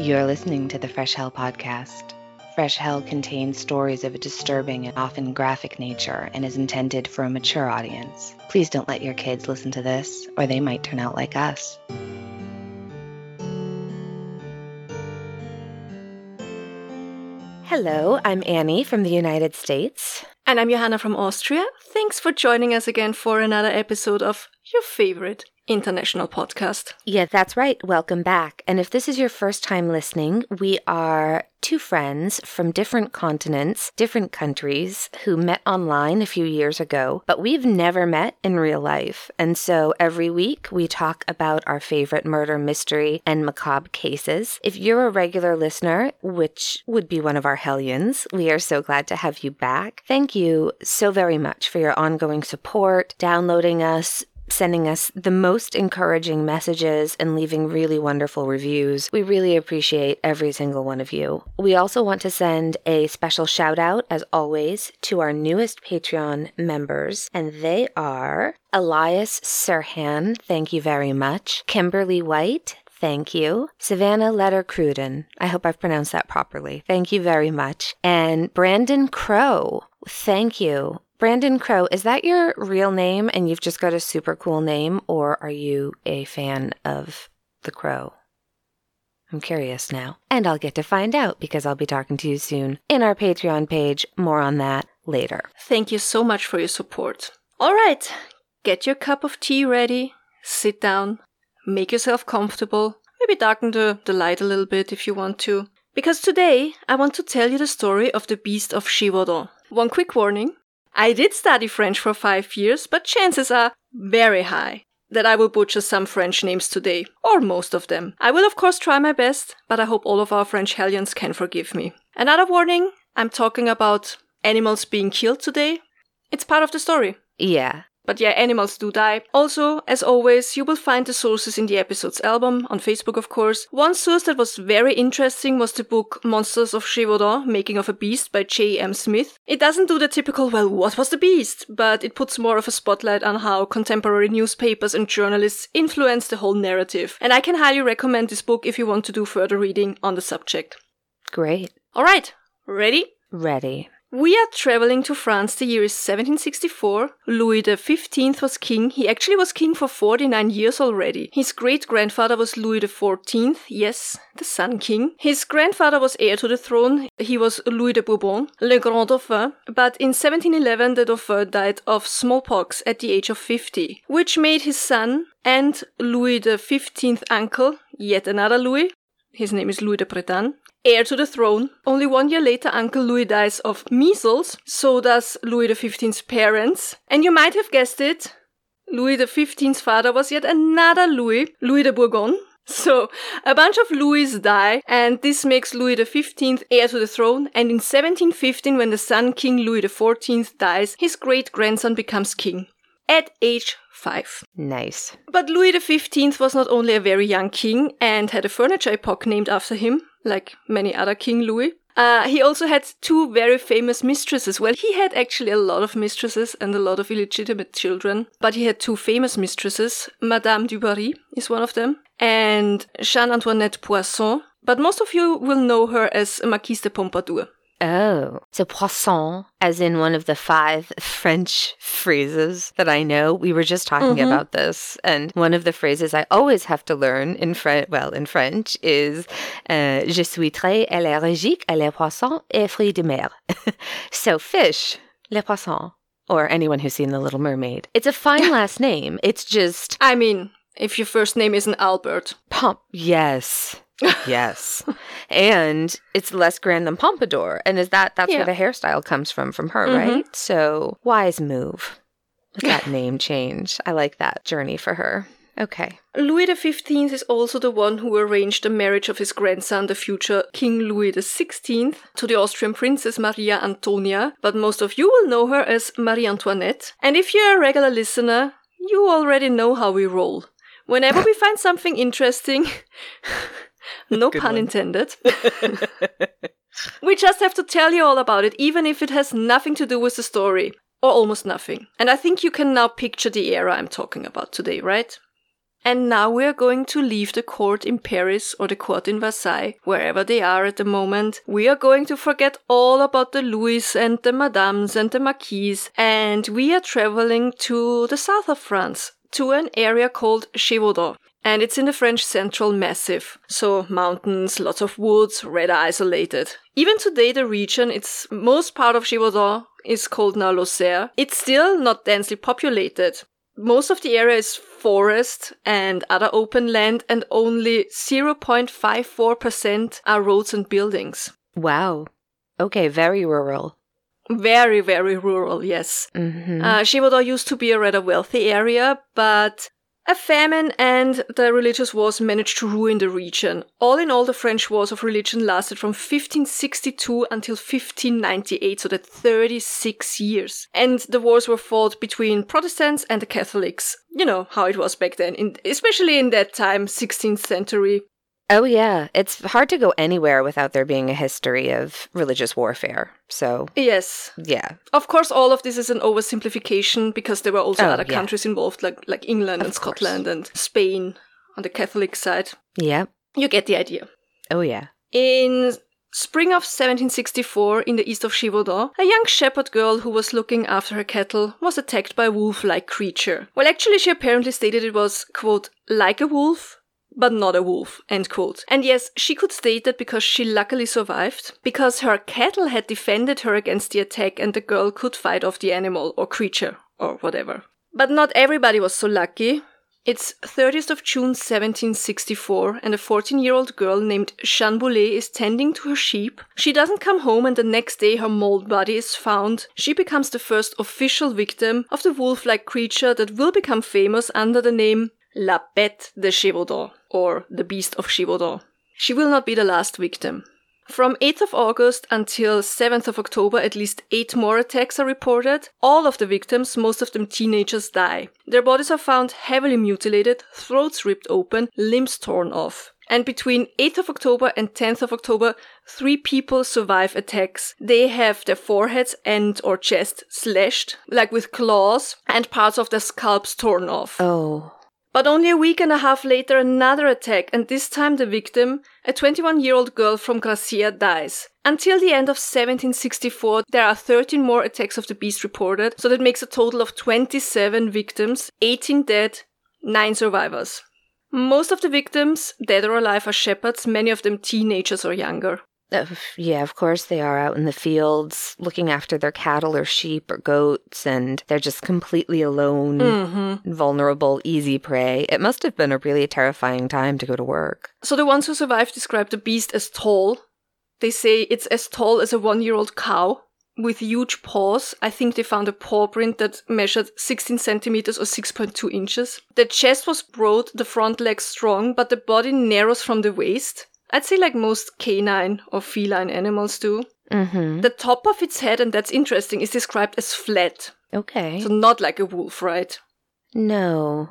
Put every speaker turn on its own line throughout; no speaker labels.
You're listening to the Fresh Hell podcast. Fresh Hell contains stories of a disturbing and often graphic nature and is intended for a mature audience. Please don't let your kids listen to this, or they might turn out like us. Hello, I'm Annie from the United States.
And I'm Johanna from Austria. Thanks for joining us again for another episode of your favorite international podcast.
Yeah, that's right. Welcome back. And if this is your first time listening, we are two friends from different continents, different countries who met online a few years ago, but we've never met in real life. And so every week we talk about our favorite murder mystery and macabre cases. If you're a regular listener, which would be one of our hellions, we are so glad to have you back. Thank you so very much for your ongoing support, downloading us, sending us the most encouraging messages and leaving really wonderful reviews. We really appreciate every single one of you. We also want to send a special shout out, as always, to our newest Patreon members, and they are Elias Sirhan, thank you very much, Kimberly White, Thank you. Savannah Letter Cruden. I hope I've pronounced that properly. Thank you very much. And Brandon Crow. Thank you. Brandon Crow, is that your real name and you've just got a super cool name, or are you a fan of The Crow? I'm curious now. And I'll get to find out because I'll be talking to you soon in our Patreon page. More on that later.
Thank you so much for your support. All right, get your cup of tea ready, sit down, make yourself comfortable, maybe darken the, the light a little bit if you want to. Because today I want to tell you the story of the beast of Gévaudan. One quick warning I did study French for five years, but chances are very high that I will butcher some French names today, or most of them. I will of course try my best, but I hope all of our French hellions can forgive me. Another warning, I'm talking about animals being killed today. It's part of the story.
Yeah.
But yeah, animals do die. Also, as always, you will find the sources in the episode's album, on Facebook of course. One source that was very interesting was the book Monsters of Gévaudan, Making of a Beast by J.M. Smith. It doesn't do the typical, well, what was the beast? But it puts more of a spotlight on how contemporary newspapers and journalists influence the whole narrative. And I can highly recommend this book if you want to do further reading on the subject.
Great.
Alright, ready?
Ready.
We are traveling to France. The year is 1764. Louis XV was king. He actually was king for 49 years already. His great grandfather was Louis XIV. Yes, the Sun King. His grandfather was heir to the throne. He was Louis de Bourbon, Le Grand Dauphin. But in 1711, the Dauphin died of smallpox at the age of 50, which made his son and Louis XV uncle, yet another Louis, his name is Louis de Bretagne, heir to the throne. Only one year later, Uncle Louis dies of measles, so does Louis XV's parents. And you might have guessed it, Louis XV's father was yet another Louis, Louis de Bourgogne. So, a bunch of Louis die, and this makes Louis XV heir to the throne. And in 1715, when the Sun King Louis XIV dies, his great grandson becomes king at age five.
Nice.
But Louis XV was not only a very young king and had a furniture epoch named after him, like many other King Louis. Uh, he also had two very famous mistresses. Well, he had actually a lot of mistresses and a lot of illegitimate children, but he had two famous mistresses. Madame du Barry is one of them, and Jeanne Antoinette Poisson. But most of you will know her as Marquise de Pompadour.
Oh, so poisson, as in one of the five French phrases that I know. We were just talking mm-hmm. about this, and one of the phrases I always have to learn in French, well, in French, is uh, "Je suis très allergique à les poissons et fruits de mer." so fish, les poissons, or anyone who's seen The Little Mermaid. It's a fine last name. It's just.
I mean, if your first name isn't Albert.
Pump. Yes yes. And it's less grand than Pompadour. And is that that's yeah. where the hairstyle comes from from her, mm-hmm. right? So wise move. That name change. I like that journey for her. Okay.
Louis XV is also the one who arranged the marriage of his grandson, the future King Louis XVI, to the Austrian princess Maria Antonia, but most of you will know her as Marie Antoinette. And if you're a regular listener, you already know how we roll. Whenever we find something interesting, no Good pun one. intended. we just have to tell you all about it, even if it has nothing to do with the story, or almost nothing. And I think you can now picture the era I'm talking about today, right? And now we are going to leave the court in Paris or the court in Versailles, wherever they are at the moment. We are going to forget all about the Louis and the Madames and the Marquise, and we are traveling to the south of France, to an area called Gévaudan. And it's in the French Central Massif. So mountains, lots of woods, rather isolated. Even today, the region, its most part of Gévaudan is called now Lozère. It's still not densely populated. Most of the area is forest and other open land and only 0.54% are roads and buildings.
Wow. Okay, very rural.
Very, very rural, yes.
Mm-hmm.
Uh, used to be a rather wealthy area, but a famine and the religious wars managed to ruin the region. All in all, the French wars of religion lasted from 1562 until 1598, so that 36 years. And the wars were fought between Protestants and the Catholics. You know how it was back then, in, especially in that time, 16th century.
Oh, yeah. It's hard to go anywhere without there being a history of religious warfare. So,
Yes.
yeah.
Of course, all of this is an oversimplification because there were also
Oh,
other
yeah.
countries involved, like, like England
Of
and
course.
Scotland and Spain on the Catholic side.
Yeah.
You get the idea.
Oh, yeah.
In spring of 1764, in the east of Gévaudan, a young shepherd girl who was looking after her cattle was attacked by a wolf-like creature. Well, actually, she apparently stated it was, quote, like a wolf, but not a wolf, end quote. And yes, she could state that because she luckily survived, because her cattle had defended her against the attack and the girl could fight off the animal or creature or whatever. But not everybody was so lucky. It's 30th of June 1764, and a 14 year old girl named Jeanne Boulet is tending to her sheep. She doesn't come home, and the next day her mauled body is found. She becomes the first official victim of the wolf like creature that will become famous under the name La Bête de Gévaudan, or the Beast of Gévaudan. She will not be the last victim. From 8th of August until 7th of October, at least eight more attacks are reported. All of the victims, most of them teenagers, die. Their bodies are found heavily mutilated, throats ripped open, limbs torn off. And between 8th of October and 10th of October, three people survive attacks. They have their foreheads and or chest slashed, like with claws, and parts of their scalps torn off.
Oh.
But only a week and a half later, another attack, and this time the victim, a 21 year old girl from Gracia, dies. Until the end of 1764, there are 13 more attacks of the beast reported, so that makes a total of 27 victims, 18 dead, 9 survivors. Most of the victims, dead or alive, are shepherds, many of them teenagers or younger.
Uh, yeah, of course they are out in the fields looking after their cattle or sheep or goats, and they're just completely alone,
Mm-hmm.
vulnerable, easy prey. It must have been a really terrifying time to go to work.
So the ones who survived describe the beast as tall. They say it's as tall as a one year old cow with huge paws. I think they found a paw print that measured 16 centimeters or 6.2 inches. The chest was broad, the front legs strong, but the body narrows from the waist. I'd say like most canine or feline animals do.
Mm-hmm.
The top of its head, and that's interesting, is described as flat.
Okay.
So not like a wolf, right?
no.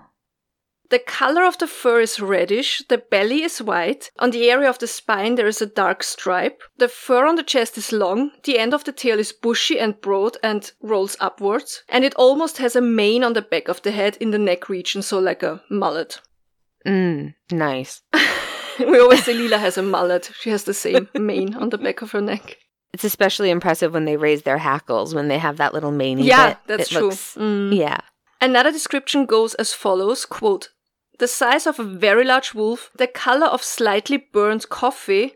The color of the fur is reddish, the belly is white, on the area of the spine there is a dark stripe, the fur on the chest is long, the end of the tail is bushy and broad and rolls upwards, and it almost has a mane on the back of the head in the neck region, so like a mullet.
Mm, nice.
we always say Lila has a mullet, she has the same mane on the back of her neck.
It's especially impressive when they raise their hackles, when they have that little maney
Yeah,
bit.
that's
It
true.
looks-
Mm.
Yeah.
Another description goes as follows, quote, the size of a very large wolf, the color of slightly burnt coffee,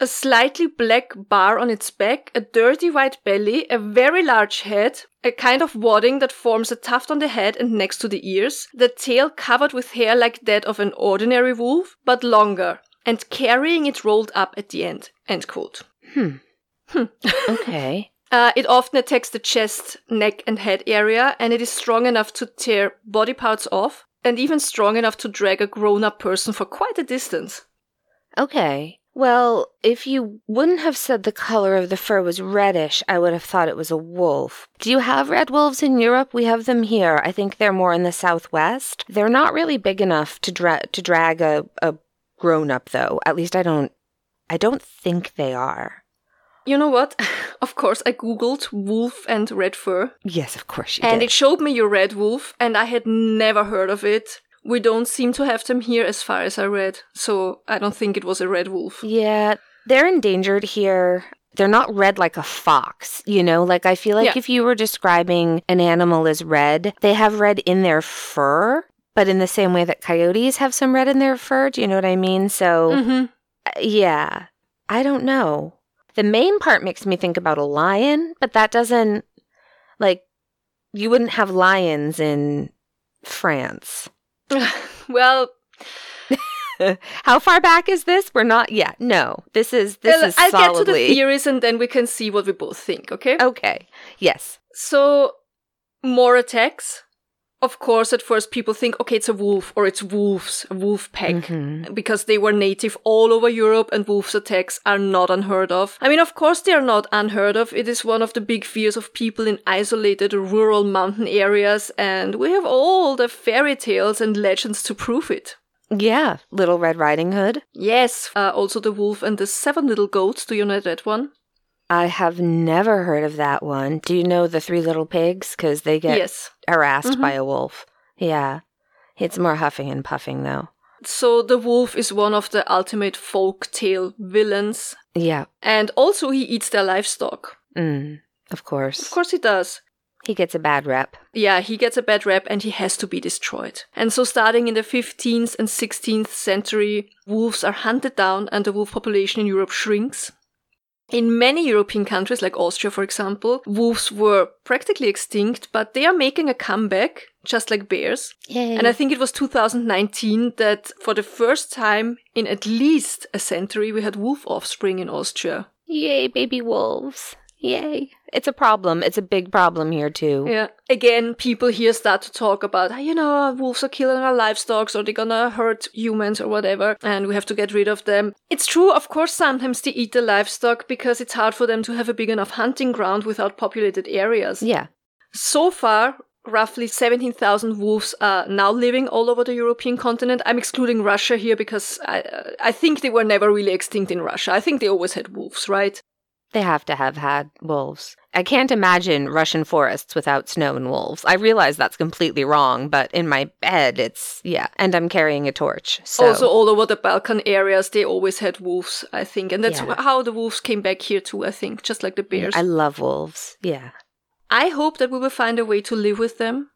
a slightly black bar on its back, a dirty white belly, a very large head, a kind of wadding that forms a tuft on the head and next to the ears, the tail covered with hair like that of an ordinary wolf, but longer, and carrying it rolled up at the end. End quote.
Okay.
Uh, it often attacks the chest, neck, and head area, and it is strong enough to tear body parts off, and even strong enough to drag a grown up person for quite a distance.
Okay. Well, if you wouldn't have said the color of the fur was reddish, I would have thought it was a wolf. Do you have red wolves in Europe? We have them here. I think they're more in the southwest. They're not really big enough to dra- to drag a, a grown up though. At least I don't I don't think they are.
You know what? of course, I googled wolf and red fur,
Yes, of course you
and
did.
And it showed me your red wolf, and I had never heard of it. We don't seem to have them here as far as I read, so I don't think it was a red wolf.
Yeah, they're endangered here. They're not red like a fox, you know? Like, I feel like
Yeah.
if you were describing an animal as red, they have red in their fur, but in the same way that coyotes have some red in their fur. Do you know what I mean? So,
hmm
uh, yeah, I don't know. The main part makes me think about a lion, but that doesn't, like, you wouldn't have lions in France.
well,
How far back is this? We're not yet. No, this is this
well,
is
I'll get to the theories and then we can see what we both think, okay?
okay. Yes.
So, more attacks. Of course, at first people think, okay, it's a wolf or it's wolves, a wolf pack.
Mhm.
Because they were native all over Europe and wolves' attacks are not unheard of. I mean, of course, they are not unheard of. It is one of the big fears of people in isolated rural mountain areas, and we have all the fairy tales and legends to prove it.
Yeah, Little Red Riding Hood.
Yes, uh, also the wolf and the seven little goats. Do you know that one?
I have never heard of that one. Do you know the Three Little Pigs? Because they get
Yes.
harassed
Mhm.
by a wolf. Yeah, it's more huffing and puffing though.
So the wolf is one of the ultimate folk tale villains,
Yeah.
and also he eats their livestock.
Mm, of course.
Of course he does.
He gets a bad rep.
Yeah, he gets a bad rap and he has to be destroyed. And so, starting in the 15th and 16th century, wolves are hunted down and the wolf population in Europe shrinks. In many European countries, like Austria, for example, wolves were practically extinct, but they are making a comeback, just like bears.
Yay.
And I think it was 2019 that for the first time in at least a century, we had wolf offspring in Austria.
Yay, baby wolves. Yay. It's a problem. It's a big problem here too.
Yeah. Again, people here start to talk about, "Ah, you know, wolves are killing our livestock, or they're gonna hurt humans or whatever, and we have to get rid of them. It's true, of course, sometimes they eat the livestock because it's hard for them to have a big enough hunting ground without populated areas.
Yeah.
So far, roughly 17,000 wolves are now living all over the European continent. I'm excluding Russia here because I, I think they were never really extinct in Russia. I think they always had wolves, right?
They have to have had wolves. I can't imagine Russian forests without snow and wolves. I realize that's completely wrong, but in my head, it's, yeah. And I'm carrying a torch. So,
Also, all over the Balkan areas, they always had wolves, I think. And that's
Yeah.
how the wolves came back here too, I think, just like the bears.
I love wolves. Yeah.
I hope that we will find a way to live with them.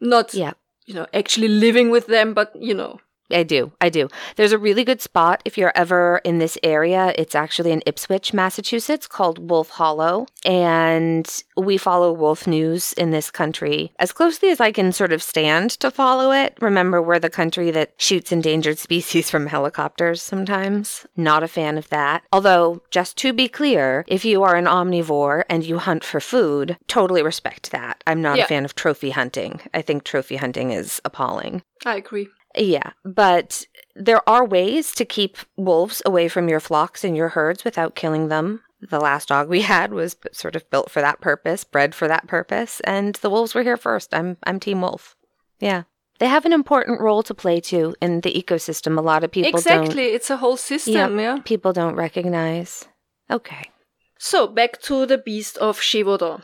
Not,
Yeah.
you know, actually living with them, but, you know.
I do. I do. There's a really good spot if you're ever in this area. It's actually in Ipswich, Massachusetts, called Wolf Hollow. And we follow wolf news in this country as closely as I can sort of stand to follow it. Remember, we're the country that shoots endangered species from helicopters sometimes. Not a fan of that. Although, just to be clear, if you are an omnivore and you hunt for food, totally respect that. I'm not
Yeah.
a fan of trophy hunting. I think trophy hunting is appalling.
I agree.
Yeah, but there are ways to keep wolves away from your flocks and your herds without killing them. The last dog we had was sort of built for that purpose, bred for that purpose, and the wolves were here first. I'm I'm team wolf. Yeah. They have an important role to play too in the ecosystem. A lot of people
exactly. It's a whole system,
Yep.
yeah.
people don't recognize. Okay.
So, back to the beast of Gévaudan.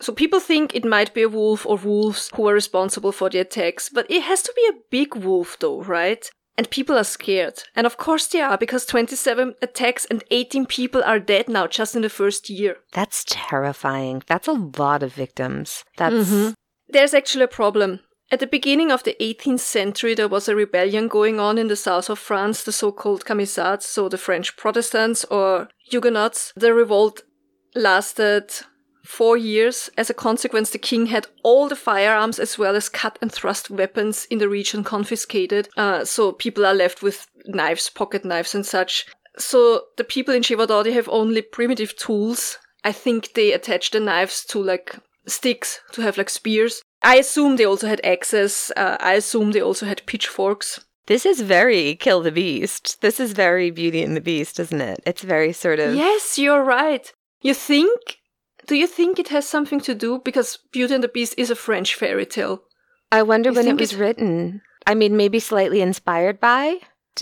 So, people think it might be a wolf or wolves who are responsible for the attacks, but it has to be a big wolf, though, right? And people are scared. And of course they are, because 27 attacks and 18 people are dead now just in the first year.
That's terrifying. That's a lot of victims. That's
Mhm. There's actually a problem. At the beginning of the 18th century, there was a rebellion going on in the south of France, the so-called Camisards, so the French Protestants or Huguenots. The revolt lasted four years. As a consequence, the king had all the firearms as well as cut and thrust weapons in the region confiscated. Uh, so people are left with knives, pocket knives and such. So the people in they have only primitive tools. I think they attach the knives to like sticks to have like spears. I assume they also had axes. Uh, I assume they also had pitchforks.
This is very Kill the Beast. This is very Beauty and the Beast, isn't it? It's very sort of
Yes, you're right. You think? Do you think it has something to do because Beauty and the Beast is a French fairy tale?
I wonder
You
when it was
it-
written. I mean, maybe slightly inspired by.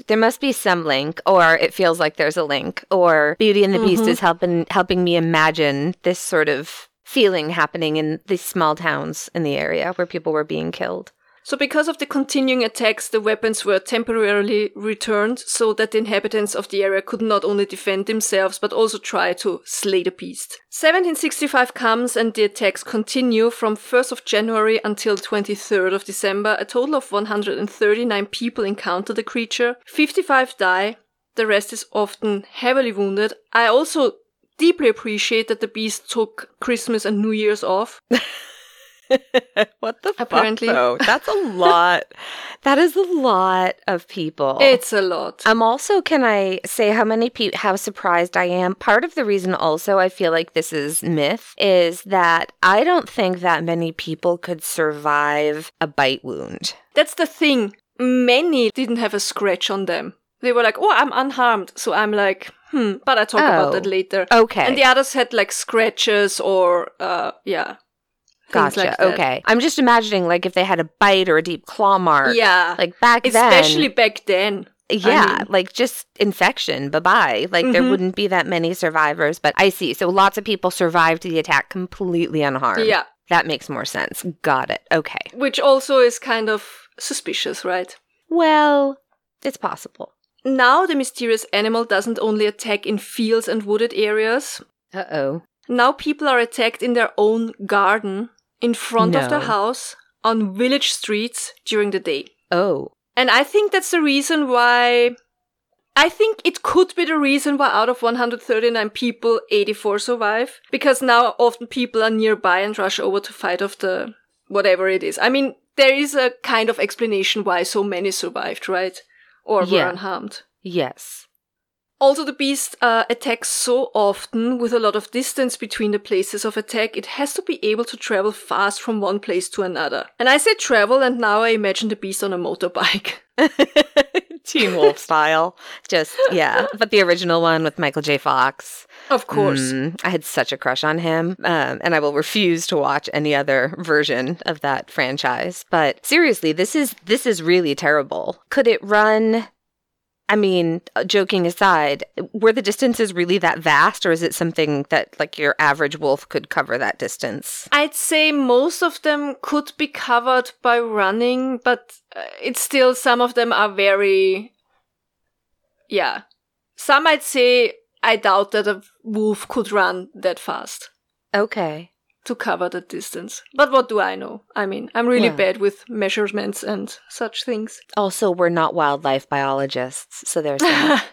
There must be some link, or it feels like there's a link, or Beauty and the Beast
Mhm.
is helping helping me imagine this sort of feeling happening in these small towns in the area where people were being killed.
So because of the continuing attacks, the weapons were temporarily returned so that the inhabitants of the area could not only defend themselves but also try to slay the beast. 1765 comes and the attacks continue from 1st of January until 23rd of December. A total of 139 people encounter the creature. 55 die. The rest is often heavily wounded. I also deeply appreciate that the beast took Christmas and New Year's off.
what the
Apparently.
fuck? Though? That's a lot. that is a lot of people.
It's a lot.
I'm also, can I say how many people, how surprised I am? Part of the reason also I feel like this is myth is that I don't think that many people could survive a bite wound.
That's the thing. Many didn't have a scratch on them. They were like, oh, I'm unharmed. So I'm like, hmm, but I talk about
Oh.
that later.
Okay.
And the others had like scratches or, uh, yeah.
Gotcha.
like
okay. I'm just imagining like if they had a bite or a deep claw mark.
Yeah.
Like back
Especially
then.
back then.
Yeah,
mean-
like just infection. Bye bye. Like there
Mhm.
wouldn't be that many survivors, but I see. So lots of people survived the attack completely unharmed.
Yeah.
That makes more sense. Got it. Okay.
Which also is kind of suspicious, right?
Well, it's possible.
Now the mysterious animal doesn't only attack in fields and wooded areas.
Uh oh.
Now people are attacked in their own garden, in front of
the
house, on village streets during the day.
Oh.
And I think that's the reason why. I think it could be the reason why out of 139 people, 84 survive. Because now often people are nearby and rush over to fight off the whatever it is. I mean, there is a kind of explanation why so many survived, right? Or were unharmed.
Yes.
Also, the beast uh, attacks so often with a lot of distance between the places of attack, it has to be able to travel fast from one place to another. And I say travel, and now I imagine the beast on a motorbike.
Teen Wolf style. Just, yeah. But the original one with Michael J. Fox.
Of course.
Mm, I had such a crush on him. Um, and I will refuse to watch any other version of that franchise. But seriously, this is this is really terrible. Could it run I mean, uh, joking aside, were the distances really that vast, or is it something that, like, your average wolf could cover that distance?
I'd say most of them could be covered by running, but uh, it's still some of them are very. Yeah. Some I'd say I doubt that a wolf could run that fast
Okay.
To cover the distance. But what do I know? I mean, I'm really
Yeah.
bad with measurements and such things.
Also, we're not wildlife biologists, so there's that.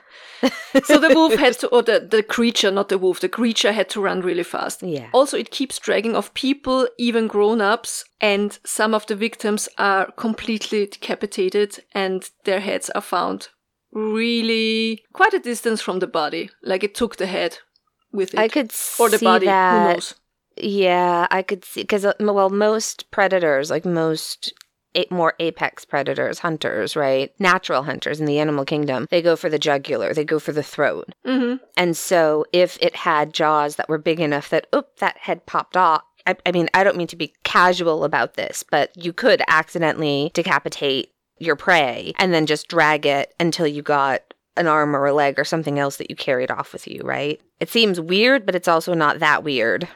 so the wolf had to, or the, the creature, not the wolf, the creature had to run really fast.
yeah.
Also, it keeps dragging off people, even grown ups, and some of the victims are completely decapitated and their heads are found really quite a distance from the body. Like it took the head with it.
I could
or the
see
body,
that.
who knows?
Yeah, I could see because well, most predators, like most a- more apex predators, hunters, right? Natural hunters in the animal kingdom, they go for the jugular, they go for the throat.
hmm
And so, if it had jaws that were big enough that, oop, that head popped off. I, I mean, I don't mean to be casual about this, but you could accidentally decapitate your prey and then just drag it until you got an arm or a leg or something else that you carried off with you, right? It seems weird, but it's also not that weird.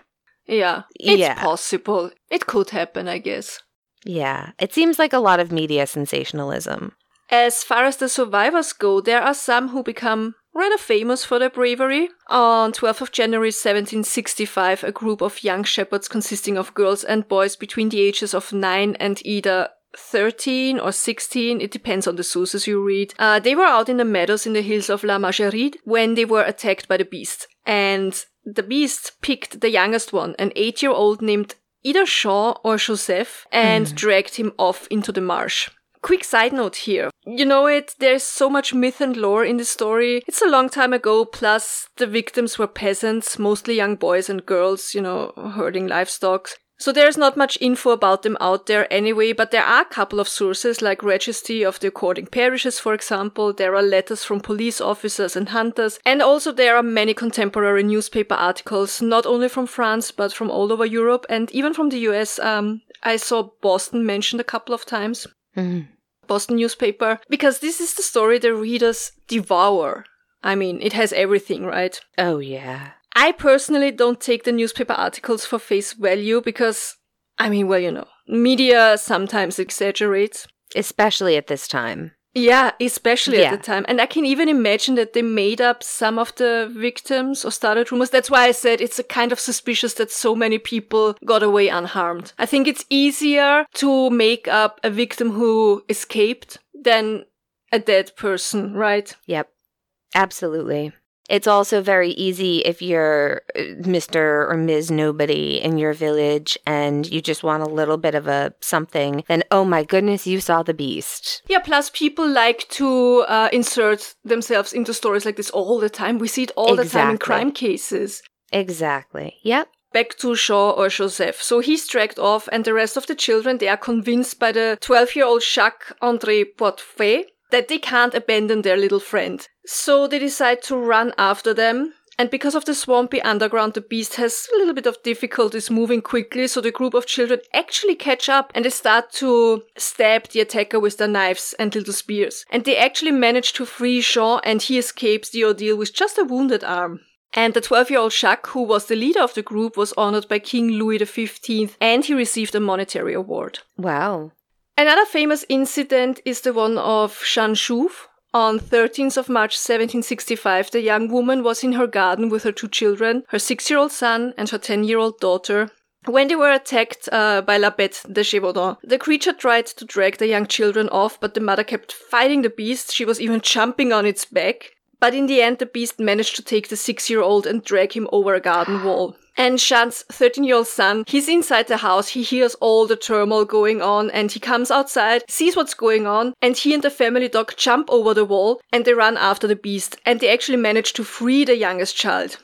Yeah. It's
Yeah.
possible. It could happen, I guess.
Yeah, it seems like a lot of media sensationalism.
As far as the survivors go, there are some who become rather famous for their bravery. On 12th of January 1765, a group of young shepherds consisting of girls and boys between the ages of 9 and either 13 or 16, it depends on the sources you read. Uh, they were out in the meadows in the hills of La Margeride when they were attacked by the beast. And the beast picked the youngest one, an eight year old named either Jean or Joseph, and hmm. dragged him off into the marsh. Quick side note here. You know it, there's so much myth and lore in this story. It's a long time ago, plus the victims were peasants, mostly young boys and girls, you know, herding livestock. So there's not much info about them out there anyway, but there are a couple of sources like Registry of the According Parishes, for example. There are letters from police officers and hunters, and also there are many contemporary newspaper articles, not only from France, but from all over Europe and even from the US. Um, I saw Boston mentioned a couple of times.
Mhm.
Boston newspaper, because this is the story the readers devour. I mean, it has everything, right?
Oh, yeah.
I personally don't take the newspaper articles for face value because, I mean, well, you know, Media sometimes exaggerates.
Especially at this time.
Yeah, especially
Yeah.
at the time. And I can even imagine that they made up some of the victims or started rumors. That's why I said it's a kind of suspicious that so many people got away unharmed. I think it's easier to make up a victim who escaped than a dead person, right?
Yep. Absolutely. It's also very easy if you're uh, Mr. or Ms. Nobody in your village and you just want a little bit of a something, then oh my goodness, you saw the beast.
Yeah, plus people like to uh, insert themselves into stories like this all the time. We see it all the time in crime cases.
Exactly. Yep.
back to Jean or Joseph. So he's dragged off, and the rest of the children they are convinced by the 12-year-old Jacques André Portefaix that they can't abandon their little friend. So they decide to run after them. And because of the swampy underground, the beast has a little bit of difficulties moving quickly, so the group of children actually catch up and they start to stab the attacker with their knives and little spears. And they actually manage to free Jean and he escapes the ordeal with just a wounded arm. And the 12 year old Jacques, who was the leader of the group, was honored by King Louis XV and he received a monetary award.
Wow.
Another famous incident is the one of Jeanne Jouve. On 13th of March 1765, the young woman was in her garden with her two children, her six year old son and her 10 year old daughter. When they were attacked uh, by La Bête de Gévaudan, the creature tried to drag the young children off, but the mother kept fighting the beast. She was even jumping on its back. But in the end, the beast managed to take the six year old and drag him over a garden wall. And Jeanne's 13 year old son, he's inside the house, he hears all the turmoil going on, and he comes outside, sees what's going on, and he and the family dog jump over the wall, and they run after the beast, and they actually manage to free the youngest child.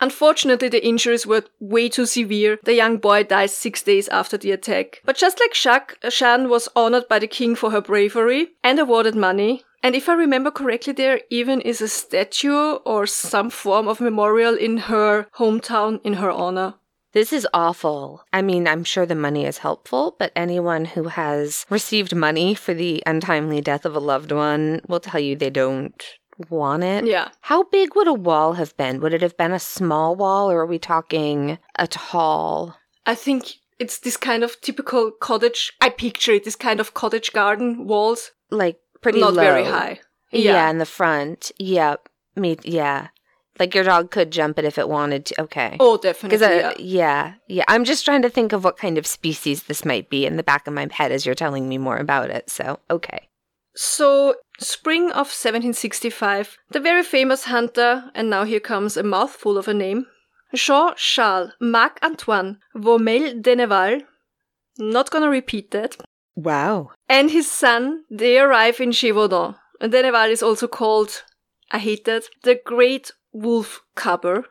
Unfortunately, the injuries were way too severe. The young boy dies six days after the attack. But just like Jacques, Jeanne was honored by the king for her bravery and awarded money. And if I remember correctly, there even is a statue or some form of memorial in her hometown in her honor.
This is awful. I mean, I'm sure the money is helpful, but anyone who has received money for the untimely death of a loved one will tell you they don't want it.
Yeah.
How big would a wall have been? Would it have been a small wall or are we talking a tall?
I think it's this kind of typical cottage. I picture it, this kind of cottage garden walls.
Like pretty
not
low.
very high.
Yeah. in the front. Yep. Me yeah. Like your dog could jump it if it wanted to. Okay.
Oh, definitely. Yeah.
uh, yeah, yeah. I'm just trying to think of what kind of species this might be in the back of my head as you're telling me more about it. So okay.
So, spring of 1765, the very famous hunter, and now here comes a mouthful of a name, Jean Charles Marc Antoine Vaumesle d'Enneval, not gonna repeat that,
Wow.
and his son, they arrive in Gévaudan. And d'Enneval is also called, I hate that, the Great Wolf Cubber,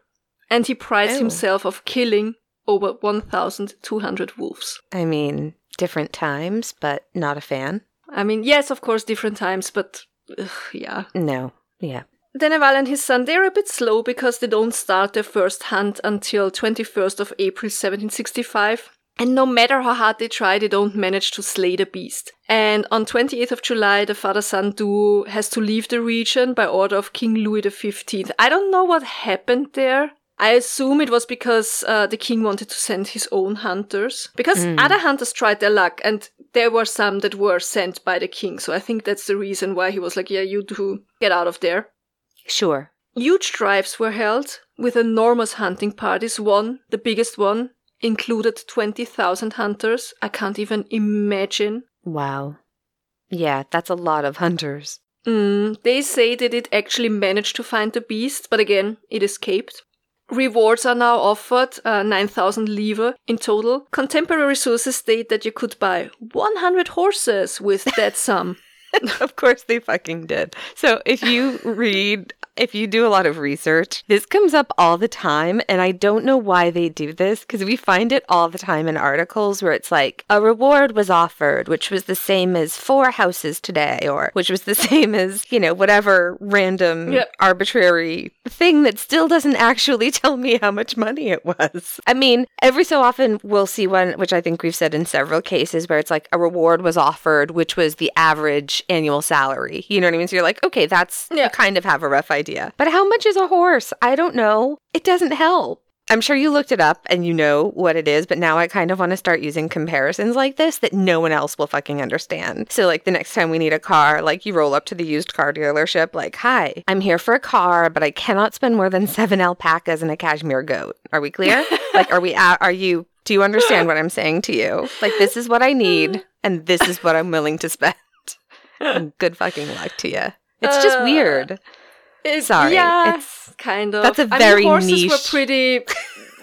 and he prides
Oh.
himself of killing over 1,200 wolves.
I mean, different times, but not a fan.
I mean, yes, of course, different times, but ugh, yeah.
No. Yeah.
d'Enneval and his son, they're a bit slow because they don't start their first hunt until 21st of April 1765. And no matter how hard they try, they don't manage to slay the beast. And on 28th of July, the father-son duo has to leave the region by order of King Louis XV. I don't know what happened there. I assume it was because uh, the king wanted to send his own hunters. Because other hunters tried their luck, and there were some that were sent by the king. So I think that's the reason why he was like, yeah, you two get out of there.
Sure.
Huge drives were held with enormous hunting parties. One, the biggest one, included 20,000 hunters. I can't even imagine.
Wow. Yeah, that's a lot of hunters.
Mm, they say that it actually managed to find the beast, but again, it escaped. Rewards are now offered, uh, 9,000 livres in total. Contemporary sources state that you could buy 100 horses with that sum.
of course they fucking did. So if you read, if you do a lot of research, this comes up all the time. And I don't know why they do this because we find it all the time in articles where it's like a reward was offered, which was the same as four houses today, or which was the same as, you know, whatever random
Yep.
arbitrary thing that still doesn't actually tell me how much money it was. I mean, every so often we'll see one, which I think we've said in several cases, where it's like a reward was offered, which was the average annual salary. You know what I mean? So you're like, okay, that's
Yeah.
kind of have a rough idea. But how much is a horse? I don't know. It doesn't help. I'm sure you looked it up and you know what it is, but now I kind of want to start using comparisons like this that no one else will fucking understand. So, like, the next time we need a car, like, you roll up to the used car dealership, like, hi, I'm here for a car, but I cannot spend more than seven alpacas and a cashmere goat. Are we clear? like, are we, are you, do you understand what I'm saying to you? Like, this is what I need, and this is what I'm willing to spend. Good fucking luck to you. It's just
Uh,
weird.
It's,
Sorry,
Yeah,
it's-
kind of.
that's a very I
mean, horses were pretty,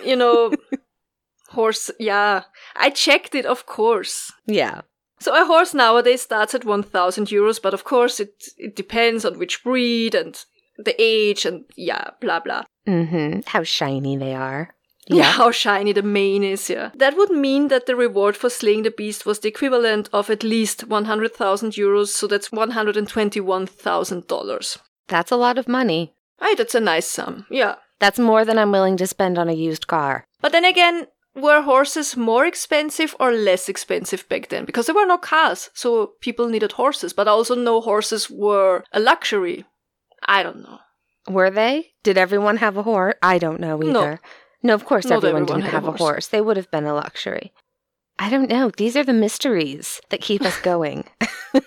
you know, horse. Yeah, I checked it, of course.
Yeah.
So a horse nowadays starts at 1,000 euros, but of course it it depends on which breed and the age and yeah, blah blah.
Mm-hmm. How shiny they are.
Yeah.
Yeah.
How shiny the mane is, yeah. That would mean that the reward for slaying the beast was the equivalent of at least 100,000 euros, so that's $121,000.
That's a lot of money.
Hey, that's a nice sum, yeah.
That's more than I'm willing to spend on a used car.
But then again, were horses more expensive or less expensive back then? Because there were no cars, so people needed horses, but also no horses were a luxury. I don't know.
Were they? Did everyone have a horse? I don't know either. No, of course
Not
everyone,
everyone
didn't
a
have a
horse.
horse. They would have been a luxury. I don't know. These are the mysteries that keep us going.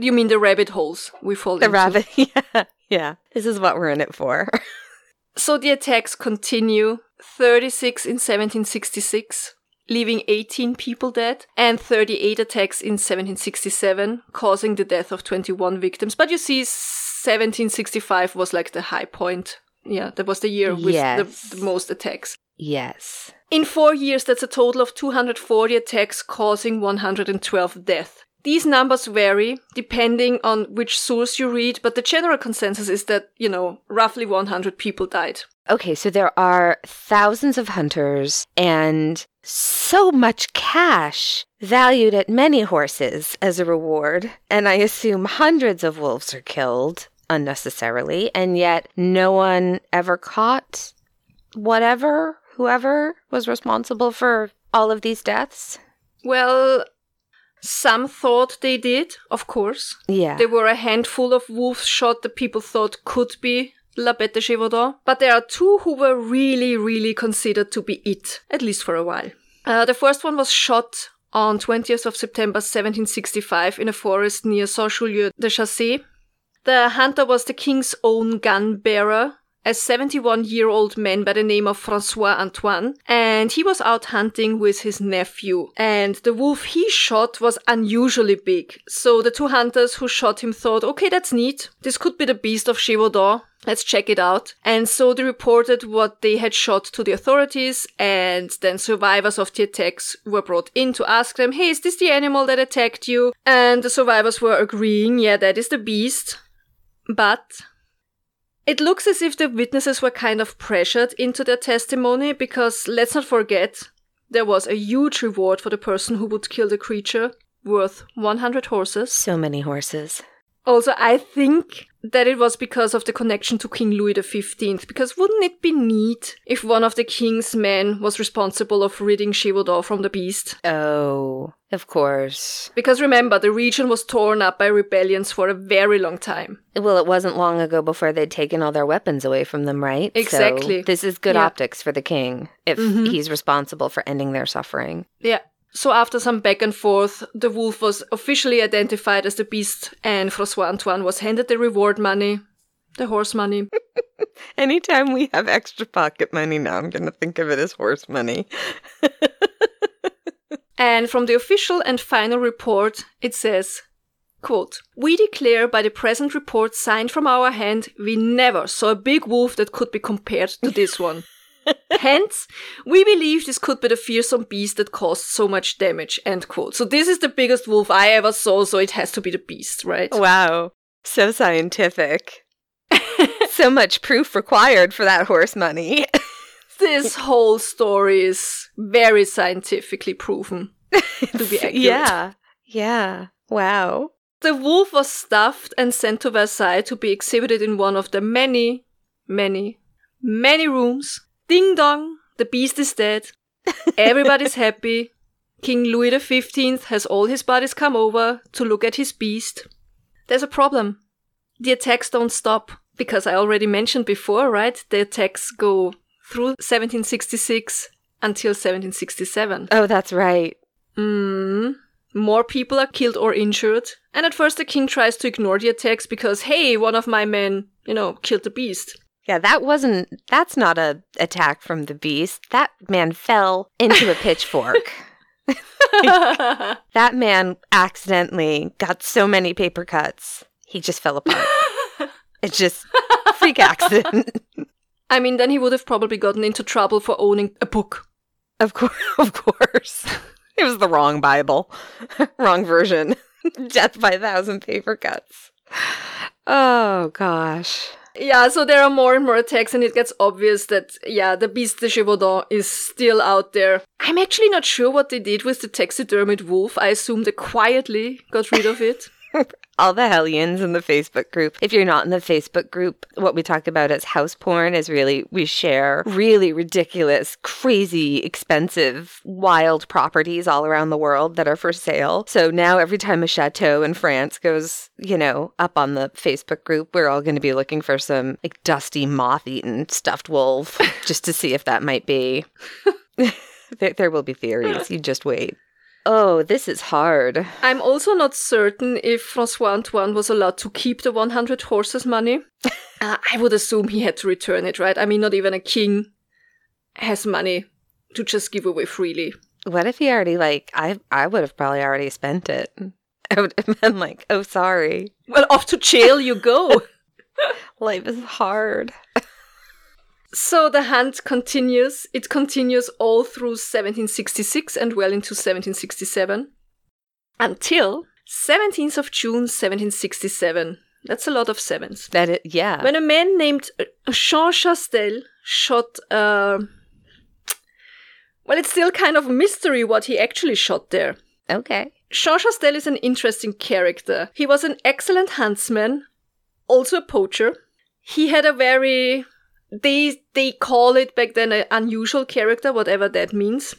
You mean the rabbit holes we fall
the
into?
rabbit. Yeah. Yeah. This is what we're in it for.
So the attacks continue 36 in 1766, leaving 18 people dead, and 38 attacks in 1767, causing the death of 21 victims. But you see, 1765 was like the high point. Yeah, that was the year with
Yes.
the, the most attacks.
yes.
In four years, that's a total of 240 attacks, causing 112 deaths. These numbers vary depending on which source you read, but the general consensus is that, you know, roughly 100 people died.
Okay, so there are thousands of hunters and so much cash valued at many horses as a reward. And I assume hundreds of wolves are killed unnecessarily, and yet no one ever caught whatever, whoever was responsible for all of these deaths.
Well, some thought they did, of course.
Yeah.
There were a handful of wolves shot that people thought could be La Bête de Gévaudan, but there are two who were really, really considered to be it, at least for a while. Uh, the first one was shot on 20th of September 1765 in a forest near Saint-Julien-des-Chazes. The hunter was the king's own gun bearer, a 71 year old man by the name of Francois Antoine, and he was out hunting with his nephew. And the wolf he shot was unusually big. So the two hunters who shot him thought, okay, that's neat. This could be the beast of Gévaudan. Let's check it out. And so they reported what they had shot to the authorities, and then survivors of the attacks were brought in to ask them, hey, is this the animal that attacked you? And the survivors were agreeing, yeah, that is the beast. But it looks as if the witnesses were kind of pressured into their testimony because let's not forget, there was a huge reward for the person who would kill the creature, worth 100 horses.
so many horses.
Also, I think that it was because of the connection to King Louis XV, because wouldn't it be neat if one of the king's men was responsible of ridding Gévaudan from the beast?
Oh, of course.
Because remember, the region was torn up by rebellions for a very long time.
Well, it wasn't long ago before they'd taken all their weapons away from them, right? So
Exactly.
this is good
Yeah.
optics for the king if
Mhm.
he's responsible for ending their suffering.
Yeah. So after some back and forth, the wolf was officially identified as the beast, and Francois Antoine was handed the reward money, the horse money.
Anytime we have extra pocket money now, I'm going to think of it as horse money.
And from the official and final report, it says, quote, We declare by the present report signed from our hand, we never saw a big wolf that could be compared to this one. Hence, we believe this could be the fearsome beast that caused so much damage, end quote. So this is the biggest wolf I ever saw, so it has to be the beast, right?
Wow. So scientific. so much proof required for that horse money.
this whole story is very scientifically proven to be accurate.
yeah. Yeah. Wow.
The wolf was stuffed and sent to Versailles to be exhibited in one of the many, many, many rooms. Ding dong, the beast is dead. Everybody's happy. King Louis XV has all his buddies come over to look at his beast. There's a problem. The attacks don't stop. Because I already mentioned before, right? The attacks go through 1766 until 1767.
Oh, that's right.
Mm. More people are killed or injured. And at first, the king tries to ignore the attacks because, hey, one of my men, you know, killed the beast.
Yeah, that wasn't, that's not a attack from the beast. That man fell into a pitchfork. that man accidentally got so many paper cuts, he just fell apart. it's just freak accident.
I mean, then he would have probably gotten into trouble for owning a book.
Of course, of course. It was the wrong Bible, wrong version. Death by a thousand paper cuts. Oh gosh.
Yeah, so there are more and more attacks, and it gets obvious that, yeah, the Beast de Gévaudan is still out there. I'm actually not sure what they did with the taxidermied wolf. I assume they quietly got rid of it.
All the hellions in the Facebook group. If you're not in the Facebook group, what we talk about as house porn is really we share really ridiculous, crazy, expensive, wild properties all around the world that are for sale. So now every time a chateau in France goes, you know, up on the Facebook group, we're all going to be looking for some like dusty, moth-eaten stuffed wolf just to see if that might be. there, there will be theories. You just wait. Oh, this is hard.
I'm also not certain if Francois Antoine was allowed to keep the 100 horses money. uh, I would assume he had to return it, right? I mean, not even a king has money to just give away freely.
What if he already like I I would have probably already spent it. I would have been like, "Oh, sorry."
Well, off to jail you go.
Life is hard.
So the hunt continues. It continues all through 1766 and well into 1767 until 17th of June 1767. That's a lot of sevens.
That yeah.
When a man named Jean Chastel shot uh, well, it's still kind of a mystery what he actually shot there.
okay.
Jean Chastel is an interesting character. He was an excellent huntsman, also a poacher. He had a very they they call it back then an unusual character, whatever that means.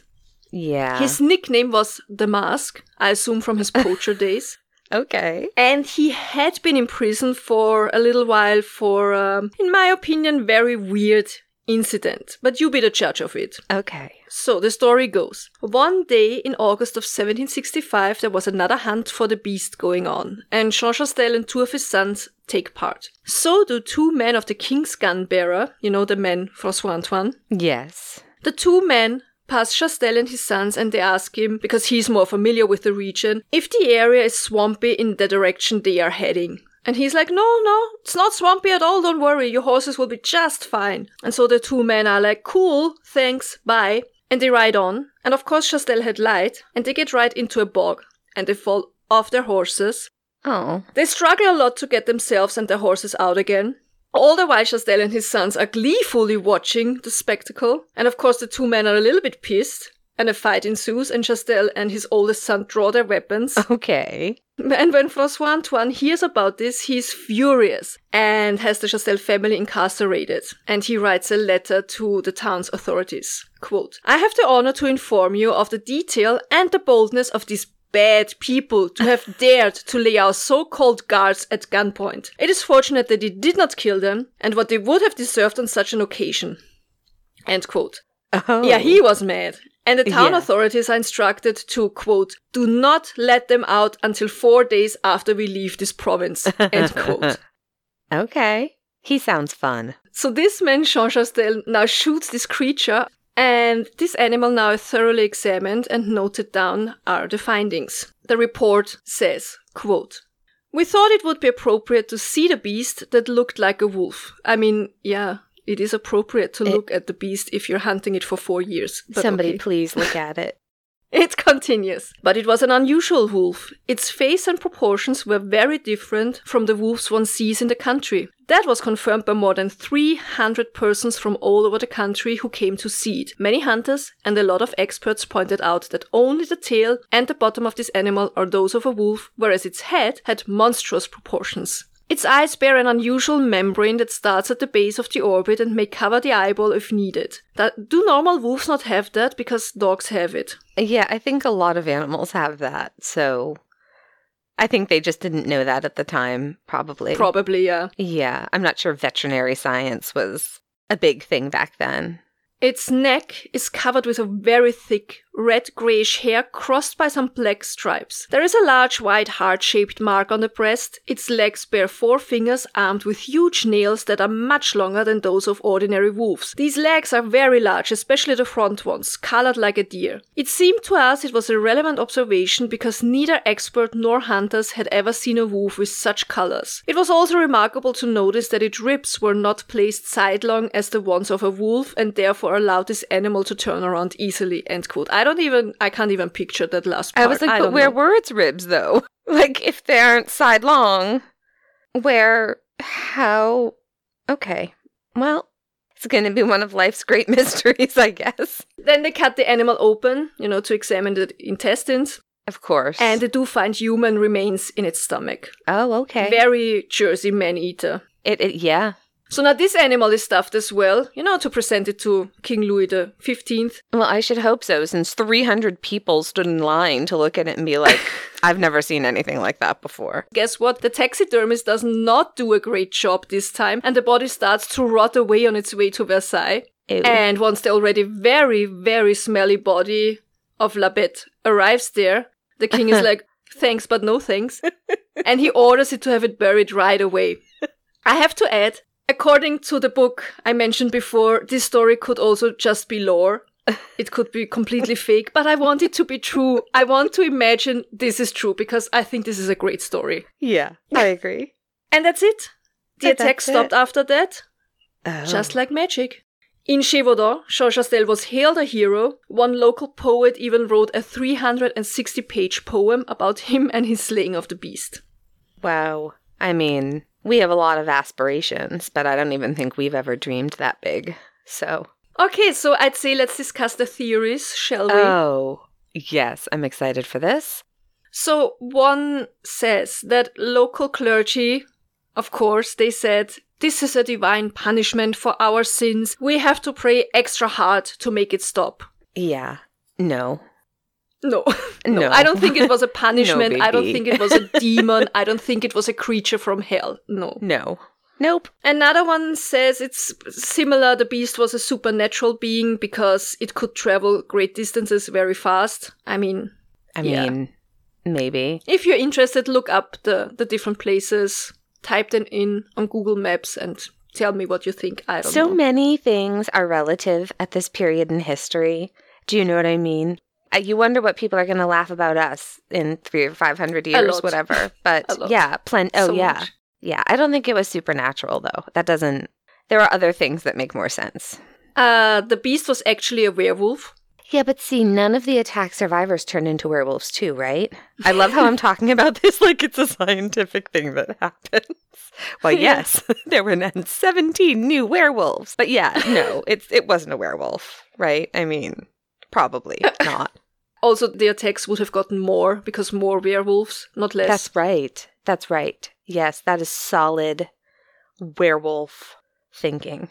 Yeah.
His nickname was the Mask, I assume from his poacher days.
okay.
And he had been in prison for a little while for, um, in my opinion, very weird incident. But you be the judge of it.
Okay.
So the story goes. One day in August of 1765, there was another hunt for the beast going on, and Jean Chastel and two of his sons take part. So do two men of the king's gun bearer, you know the men, Francois Antoine.
Yes.
The two men pass Chastel and his sons and they ask him, because he's more familiar with the region, if the area is swampy in the direction they are heading. And he's like, no, no, it's not swampy at all, don't worry, your horses will be just fine. And so the two men are like, cool, thanks, bye. And they ride on. And of course, Chastel had lied, and they get right into a bog. And they fall off their horses.
Oh.
They struggle a lot to get themselves and their horses out again. All the while, Chastel and his sons are gleefully watching the spectacle. And of course, the two men are a little bit pissed. And a fight ensues, and Chastel and his oldest son draw their weapons.
Okay.
And when Francois Antoine hears about this, he's furious and has the Chastel family incarcerated. And he writes a letter to the town's authorities. Quote, I have the honor to inform you of the detail and the boldness of these bad people to have dared to lay our so-called guards at gunpoint. It is fortunate that they did not kill them and what they would have deserved on such an occasion. End quote.
Oh.
Yeah, he was mad. And the town
Yeah.
authorities are instructed to, quote, do not let them out until four days after we leave this province, end quote.
Okay. He sounds fun.
So this man, Jean Chastel, now shoots this creature, and this animal now is thoroughly examined and noted down are the findings. The report says, quote, we thought it would be appropriate to see the beast that looked like a wolf. I mean, yeah, it is appropriate to
It-
look at the beast if you're hunting it for four years. but
Somebody
okay.
please look at it.
It continues. But it was an unusual wolf. Its face and proportions were very different from the wolves one sees in the country. That was confirmed by more than 300 persons from all over the country who came to see it. Many hunters and a lot of experts pointed out that only the tail and the bottom of this animal are those of a wolf, whereas its head had monstrous proportions. Its eyes bear an unusual membrane that starts at the base of the orbit and may cover the eyeball if needed. That, do normal wolves not have that? Because dogs have it.
Yeah, I think a lot of animals have that. So I think they just didn't know that at the time, probably.
Probably, yeah.
yeah, I'm not sure veterinary science was a big thing back then.
Its neck is covered with a very thick red grayish hair crossed by some black stripes. There is a large white heart shaped mark on the breast. Its legs bear four fingers armed with huge nails that are much longer than those of ordinary wolves. These legs are very large, especially the front ones, colored like a deer. It seemed to us it was a relevant observation because neither expert nor hunters had ever seen a wolf with such colors. It was also remarkable to notice that its ribs were not placed sidelong as the ones of a wolf and therefore allowed this animal to turn around easily. End quote. I don't even I can't even picture that last part.
I was like,
I
but where
know.
were its ribs though? Like if they aren't sidelong, where how okay. Well, it's gonna be one of life's great mysteries, I guess.
Then they cut the animal open, you know, to examine the intestines,
Of course.
and they do find human remains in its stomach.
oh, okay.
Very Jersey man eater.
it, it yeah.
So now this animal is stuffed as well, you know, to present it to King Louis the Fifteenth.
Well, I should hope so, since 300 people stood in line to look at it and be like, I've never seen anything like that before.
Guess what? The taxidermist does not do a great job this time, and the body starts to rot away on its way to Versailles.
Ew.
And once the already very, very smelly body of La Bête arrives there, the king is like, thanks, but no thanks. and he orders it to have it buried right away. I have to add, according to the book I mentioned before, this story could also just be lore. It could be completely fake, but I want it to be true. I want to imagine this is true because I think this is a great story.
yeah, I agree.
And that's it. The attack
it.
stopped after that.
Oh.
Just like magic. In Gévaudan, Jean Chastel was hailed a hero. One local poet even wrote a 360 page poem about him and his slaying of the beast.
Wow. I mean, we have a lot of aspirations, but I don't even think we've ever dreamed that big. So.
Okay, so I'd say let's discuss the theories, shall we?
Oh, yes, I'm excited for this.
So one says that local clergy, of course, they said, this is a divine punishment for our sins. We have to pray extra hard to make it stop.
Yeah. No.
No.
No.
I don't think it was a punishment. I don't think it was a demon. I don't think it was a creature from hell. No.
No. Nope.
Another one says it's similar. The beast was a supernatural being because it could travel great distances very fast. I mean,
I
Yeah.
mean, maybe.
if you're interested, look up the, the different places, type them in on Google Maps and tell me what you think. I don't
So
know.
many things are relative at this period in history. Do you know what I mean? You wonder what people are going to laugh about us in three or five hundred years, whatever. But yeah, plenty. Oh
So
yeah,
much.
yeah. I don't think it was supernatural though. That doesn't. There are other things that make more sense.
Uh, the beast was actually a werewolf.
Yeah, but see, none of the attack survivors turned into werewolves too, right? I love how I'm talking about this like it's a scientific thing that happens. Well, yes, there were then 17 new werewolves. But yeah, no, it's it wasn't a werewolf, right? I mean, probably not.
Also, the attacks would have gotten more because more werewolves, not less.
That's right. That's right. Yes, that is solid werewolf thinking.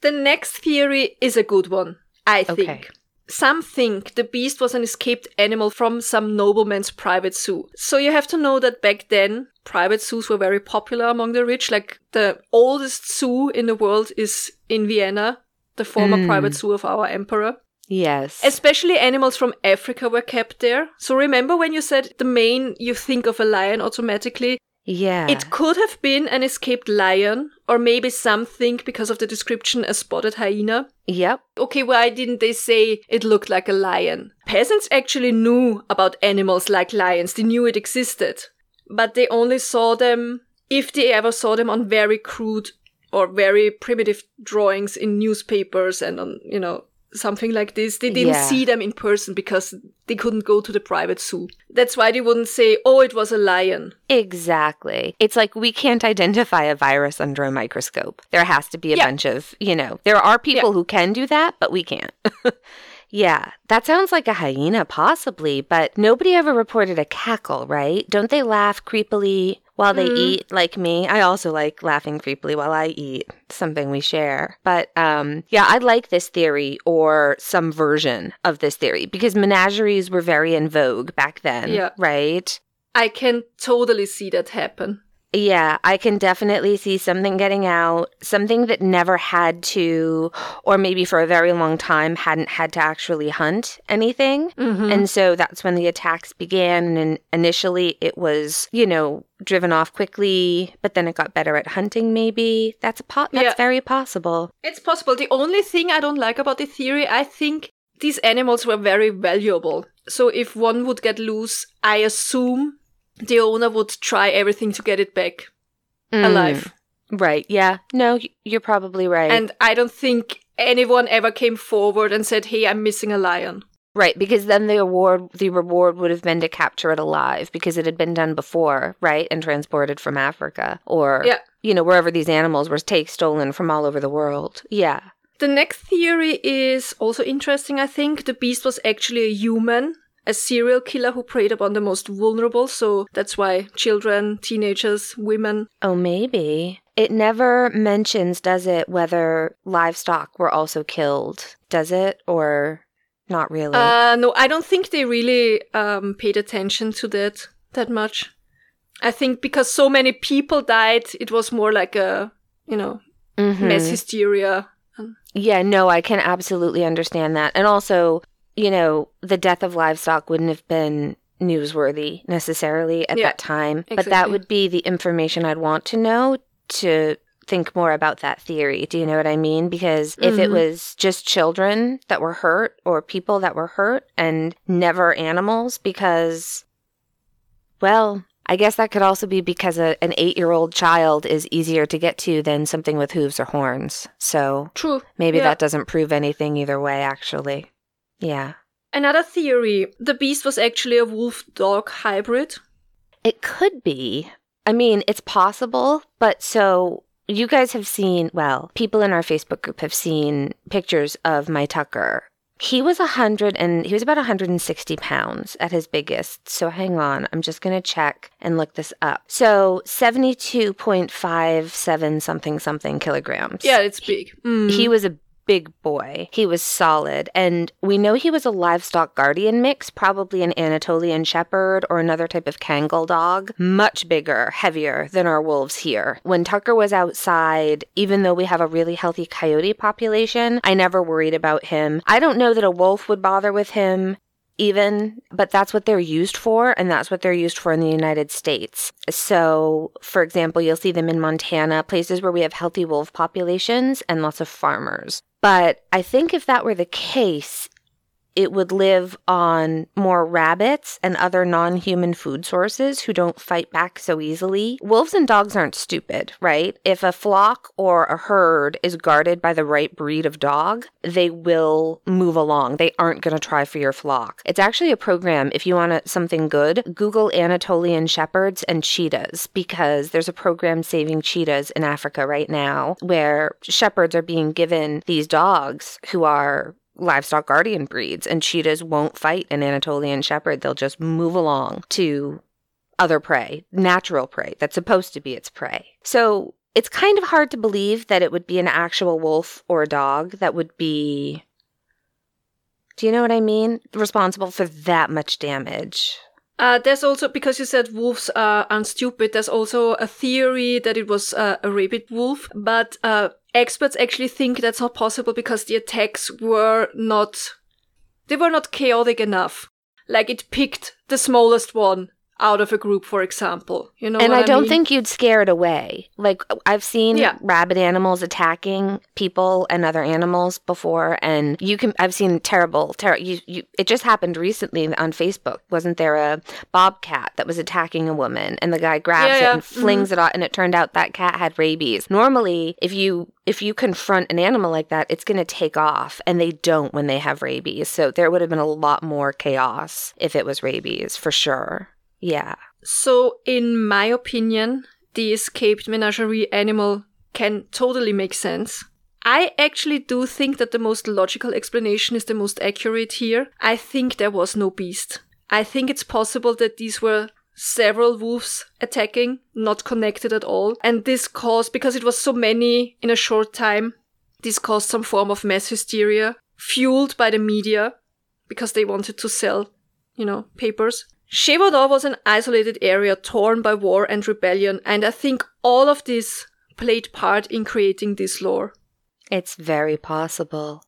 The next theory is a good one, I think.
Okay.
Some think the beast was an escaped animal from some nobleman's private zoo. So you have to know that back then, private zoos were very popular among the rich. Like the oldest zoo in the world is in Vienna, the former
Mm.
private zoo of our emperor.
Yes.
Especially animals from Africa were kept there. So remember when you said the main, you think of a lion automatically?
yeah.
It could have been an escaped lion, or maybe something because of the description a spotted hyena.
yep.
Okay, why didn't they say it looked like a lion? Peasants actually knew about animals like lions, they knew it existed. But they only saw them, if they ever saw them, on very crude or very primitive drawings in newspapers and on, you know, something like this. They didn't
Yeah.
see them in person because they couldn't go to the private zoo. That's why they wouldn't say, oh, it was a lion.
Exactly. It's like we can't identify a virus under a microscope. There has to be a
Yeah.
bunch of, you know, there are people
Yeah.
who can do that, but we can't. yeah, that sounds like a hyena, possibly, but nobody ever reported a cackle, right? Don't they laugh creepily while they
Mm.
eat like me? I also like laughing creepily while I eat, something we share. But um, yeah, I like this theory or some version of this theory because menageries were very in vogue back then,
Yeah.
right?
I can totally see that happen.
Yeah, I can definitely see something getting out, something that never had to, or maybe for a very long time hadn't had to actually hunt anything.
Mm-hmm.
And so that's when the attacks began. And initially it was, you know, driven off quickly, but then it got better at hunting, maybe. That's, a po- that's
Yeah.
very possible.
It's possible. The only thing I don't like about the theory, I think these animals were very valuable. So if one would get loose, I assume the owner would try everything to get it back
Mm,
alive.
Right. Yeah. No, you're probably right.
And I don't think anyone ever came forward and said, "Hey, I'm missing a lion."
Right, because then the award, the reward would have been to capture it alive because it had been done before, right, and transported from Africa or
Yeah.
you know wherever these animals were take stolen from all over the world. Yeah.
The next theory is also interesting, I think. The beast was actually a human, a serial killer who preyed upon the most vulnerable, so that's why children, teenagers, women.
Oh, maybe it never mentions, does it, whether livestock were also killed? Does it or not really?
Uh, no, I don't think they really um, paid attention to that that much. I think because so many people died, it was more like a, you know,
Mhm.
mass hysteria.
Yeah, no, I can absolutely understand that. And also, you know, the death of livestock wouldn't have been newsworthy necessarily at
Yeah,
that time, but that would be the information I'd want to know to think more about that theory. Do you know what I mean? Because if it
Mhm.
was just children that were hurt or people that were hurt and never animals because well, I guess that could also be because a, an 8-year-old child is easier to get to than something with hooves or horns. So,
True.
Maybe
Yeah.
that doesn't prove anything either way, actually. Yeah.
Another theory: the beast was actually a wolf-dog hybrid.
It could be. I mean, it's possible, but so you guys have seen, well, people in our Facebook group have seen pictures of my Tucker. He was a hundred and he was about 160 pounds at his biggest. So hang on, I'm just gonna check and look this up. So 72.57 something something kilograms.
Yeah, it's big. Mm.
He was a big boy. He was solid. And we know he was a livestock guardian mix, probably an Anatolian shepherd or another type of Kangal dog. Much bigger, heavier than our wolves here. When Tucker was outside, even though we have a really healthy coyote population, I never worried about him. I don't know that a wolf would bother with him even, but that's what they're used for, and that's what they're used for in the United States. So, for example, you'll see them in Montana, places where we have healthy wolf populations and lots of farmers. But I think if that were the case, it would live on more rabbits and other non human food sources who don't fight back so easily. Wolves and dogs aren't stupid, right? If a flock or a herd is guarded by the right breed of dog, they will move along. They aren't going to try for your flock. It's actually a program, if you want something good, Google Anatolian shepherds and cheetahs because there's a program saving cheetahs in Africa right now where shepherds are being given these dogs who are livestock guardian breeds, and cheetahs won't fight an Anatolian shepherd. They'll just move along to other prey, natural prey that's supposed to be its prey. So it's kind of hard to believe that it would be an actual wolf or a dog that would be. Do you know what I mean? Responsible for that much damage.
Uh, there's also because you said wolves are aren't stupid. There's also a theory that it was uh, a rabid wolf, but uh, experts actually think that's not possible because the attacks were not they were not chaotic enough. Like it picked the smallest one out of a group, for example. You know,
and I don't
mean?
think you'd scare it away. Like I've seen
Yeah.
rabid animals attacking people and other animals before, and you can. I've seen terrible, ter- you, you, It just happened recently on Facebook. Wasn't there a bobcat that was attacking a woman, and the guy grabs
Yeah,
it
yeah.
and flings mm-hmm. it out, and it turned out that cat had rabies. Normally, if you if you confront an animal like that, it's going to take off, and they don't when they have rabies. So there would have been a lot more chaos if it was rabies, for sure. Yeah.
So, in my opinion, the escaped menagerie animal can totally make sense. I actually do think that the most logical explanation is the most accurate here. I think there was no beast. I think it's possible that these were several wolves attacking, not connected at all. And this caused, because it was so many in a short time, this caused some form of mass hysteria, fueled by the media, because they wanted to sell, you know, papers. Gévaudan was an isolated area torn by war and rebellion, and I think all of this played part in creating this lore.
It's very possible.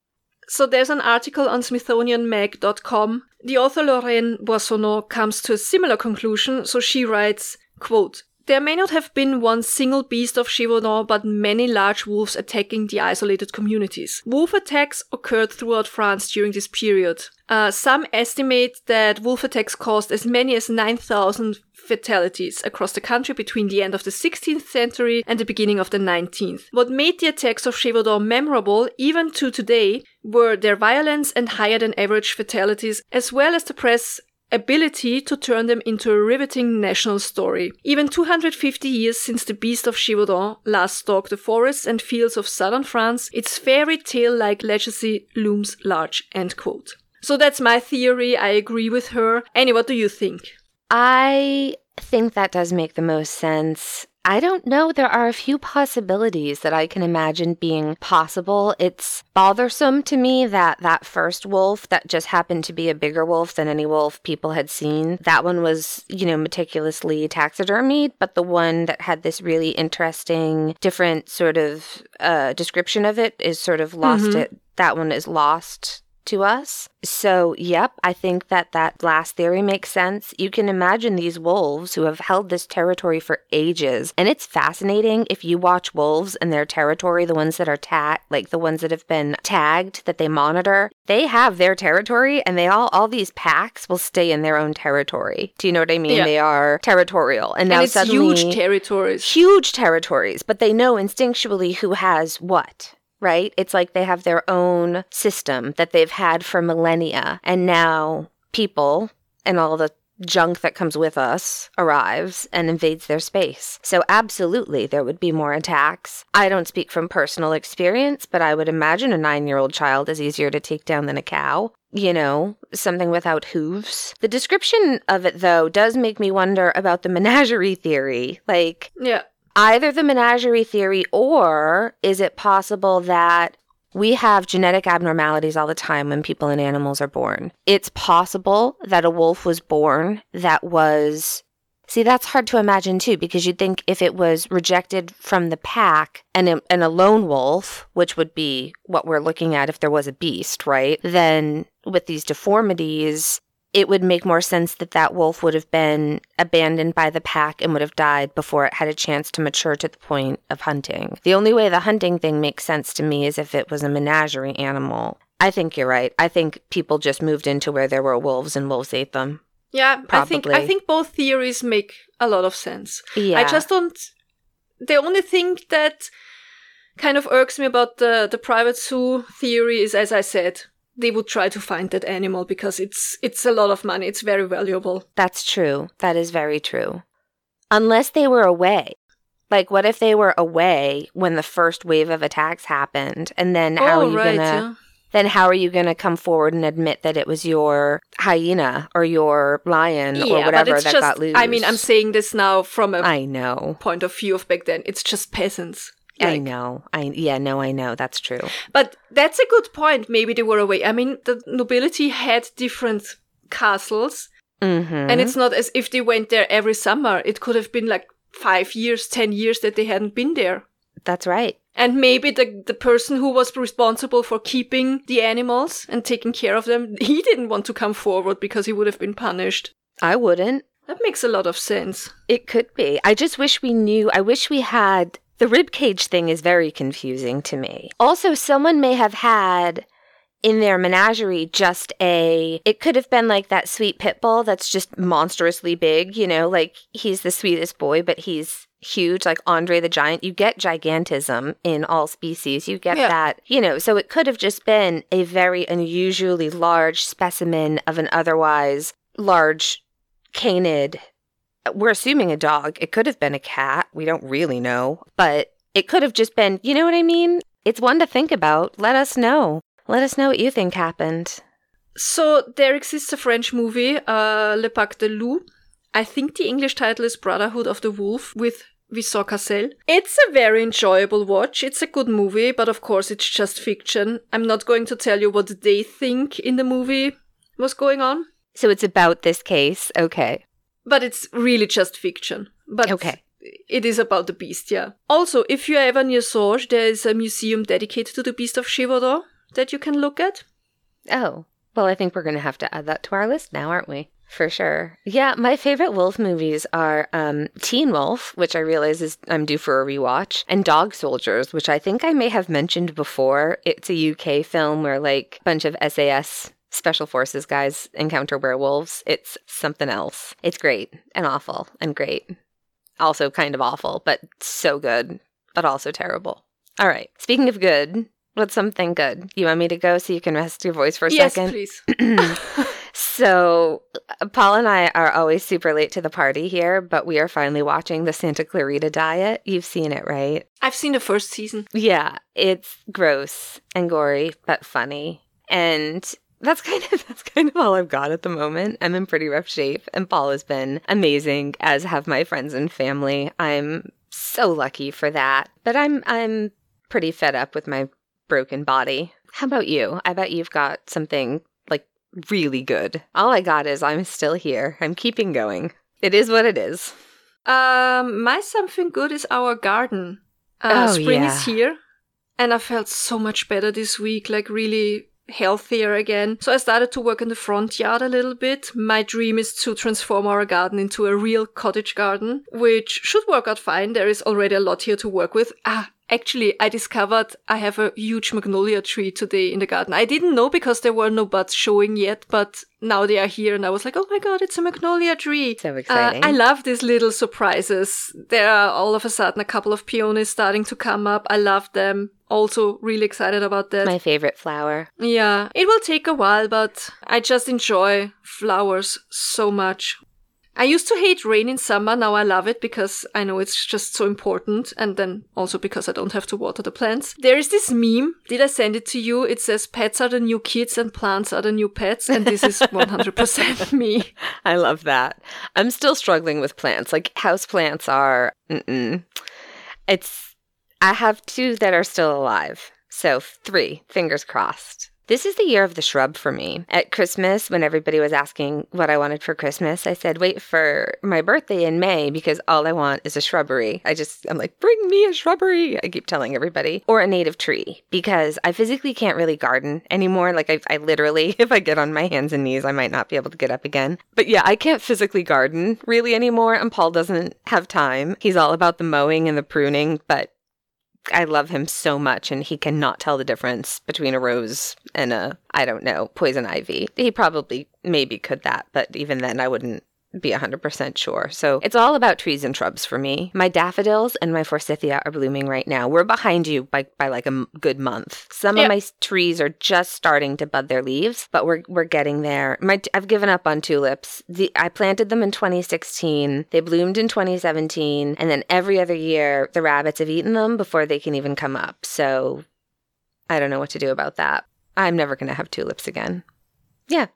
So there's an article on smithsonianmag.com. The author Lorraine Boissoneault comes to a similar conclusion, so she writes, quote, there may not have been one single beast of Gévaudan, but many large wolves attacking the isolated communities. Wolf attacks occurred throughout France during this period. Uh, some estimate that wolf attacks caused as many as 9,000 fatalities across the country between the end of the 16th century and the beginning of the 19th. What made the attacks of Gévaudan memorable, even to today, were their violence and higher than average fatalities, as well as the press ability to turn them into a riveting national story. Even 250 years since the Beast of Gévaudan last stalked the forests and fields of southern France, its fairy tale-like legacy looms large. End quote. So that's my theory. I agree with her. Annie, what do you think?
I think that does make the most sense. I don't know. There are a few possibilities that I can imagine being possible. It's bothersome to me that that first wolf that just happened to be a bigger wolf than any wolf people had seen, that one was, you know, meticulously taxidermied, but the one that had this really interesting, different sort of uh, description of it is sort of lost
Mhm.
it. That one is lost to us. So, yep, I think that that last theory makes sense. You can imagine these wolves who have held this territory for ages. And it's fascinating if you watch wolves and their territory, the ones that are tagged, like the ones that have been tagged that they monitor, they have their territory and they all, all these packs will stay in their own territory. Do you know what I mean?
Yeah.
They are territorial. And now
and it's
suddenly
huge territories.
huge territories, but they know instinctually who has what, right? It's like they have their own system that they've had for millennia. And now people and all the junk that comes with us arrives and invades their space. So, absolutely, there would be more attacks. I don't speak from personal experience, but I would imagine a nine year old child is easier to take down than a cow. You know, something without hooves. The description of it, though, does make me wonder about the menagerie theory. Like,
Yeah.
Either the menagerie theory or is it possible that we have genetic abnormalities all the time when people and animals are born. It's possible that a wolf was born that was See, that's hard to imagine too, because you'd think if it was rejected from the pack and a, and a lone wolf, which would be what we're looking at if there was a beast, right? Then with these deformities, it would make more sense that that wolf would have been abandoned by the pack and would have died before it had a chance to mature to the point of hunting. The only way the hunting thing makes sense to me is if it was a menagerie animal. I think you're right. I think people just moved into where there were wolves and wolves ate them.
Yeah, I think I think both theories make a lot of sense.
Yeah.
I just don't. The only thing that kind of irks me about the the private zoo theory is, as I said, they would try to find that animal because it's it's a lot of money. It's very valuable.
That's true. That is very true. Unless they were away. Like, what if they were away when the first wave of attacks happened? And then how oh, are
oh
you
right,
gonna
yeah.
then how are you gonna come forward and admit that it was your hyena or your lion or whatever that
just.
got loose?
I mean, I'm saying this now from a
I know.
point of view of back then. It's just peasants.
I know. I yeah, no, I know. That's true.
But that's a good point. Maybe they were away. I mean, the nobility had different castles,
Mm-hmm.
and it's not as if they went there every summer. It could have been like five years, ten years that they hadn't been there.
that's right.
And maybe the, the person who was responsible for keeping the animals and taking care of them, he didn't want to come forward because he would have been punished.
I wouldn't.
That makes a lot of sense.
It could be. I just wish we knew. I wish we had. The rib cage thing is very confusing to me. Also, someone may have had in their menagerie just a. It could have been like that sweet pit bull that's just monstrously big, you know, like he's the sweetest boy, but he's huge, like Andre the Giant. You get gigantism in all species. You get
Yeah.
that, you know, so it could have just been a very unusually large specimen of an otherwise large canid we're assuming a dog. It could have been a cat. We don't really know. But it could have just been, you know what I mean? It's one to think about. Let us know. Let us know what you think happened.
So there exists a French movie, uh, Le Pacte des Loups. I think the English title is Brotherhood of the Wolf with Vincent Cassel. It's a very enjoyable watch. It's a good movie, but of course it's just fiction. I'm not going to tell you what they think in the movie was going on.
So it's about this case. Okay.
But it's really just fiction. But
Okay.
it is about the beast, yeah. Also, if you're ever near Saugues, there is a museum dedicated to the beast of Gévaudan that you can look at.
Oh, well, I think we're going to have to add that to our list now, aren't we? For sure. Yeah, my favorite wolf movies are um, Teen Wolf, which I realize is I'm due for a rewatch, and Dog Soldiers, which I think I may have mentioned before. It's a UK film where like a bunch of SAS special forces guys encounter werewolves. It's something else. It's great and awful and great. Also kind of awful, but so good, but also terrible. All right. Speaking of good, what's something good? You want me to go so you can rest your voice for a
yes,
second?
please.
So, uh, Paul and I are always super late to the party here, but we are finally watching the Santa Clarita Diet. You've seen it, right?
I've seen the first season.
Yeah, it's gross and gory, but funny. And that's kind of that's kind of all I've got at the moment. I'm in pretty rough shape, and Paul has been amazing, as have my friends and family. I'm so lucky for that. But I'm I'm pretty fed up with my broken body. How about you? I bet you've got something like really good. All I got is I'm still here. I'm keeping going. It is what it is.
Um, my something good is our garden. Uh,
Oh,
spring
yeah.
is here, and I felt so much better this week, like really healthier again. So I started to work in the front yard a little bit. My dream is to transform our garden into a real cottage garden, which should work out fine. There is already a lot here to work with. Ah, actually, I discovered I have a huge magnolia tree today in the garden. I didn't know because there were no buds showing yet, but now they are here and I was like, oh my god, it's a magnolia tree.
So
Uh,
exciting.
I love these little surprises. There are all of a sudden a couple of peonies starting to come up. I love them. Also, really excited about that.
my favorite flower.
yeah, it will take a while, but I just enjoy flowers so much. I used to hate rain in summer. Now I love it because I know it's just so important. And then also because I don't have to water the plants. There is this meme. Did I send it to you? It says pets are the new kids and plants are the new pets. And this is 100% me.
I love that. I'm still struggling with plants. Like house plants are. Mm-mm. It's. I have two that are still alive. So three. Fingers crossed. This is the year of the shrub for me. At Christmas, when everybody was asking what I wanted for Christmas, I said, wait for my birthday in May because all I want is a shrubbery. I just, I'm like, bring me a shrubbery. I keep telling everybody. Or a native tree because I physically can't really garden anymore. Like, I, I literally, if I get on my hands and knees, I might not be able to get up again. But yeah, I can't physically garden really anymore. And Paul doesn't have time. He's all about the mowing and the pruning, but I love him so much, and he cannot tell the difference between a rose and a, I don't know, poison ivy. He probably maybe could that, but even then, I wouldn't be 100% sure. So it's all about trees and shrubs for me. My daffodils and my forsythia are blooming right now. We're behind you by, by like a m- good month. Some
Yeah.
of my trees are just starting to bud their leaves, but we're, we're getting there. My, I've given up on tulips. The, I planted them in 2016. They bloomed in 2017. And then every other year, the rabbits have eaten them before they can even come up. So I don't know what to do about that. I'm never going to have tulips again. Yeah.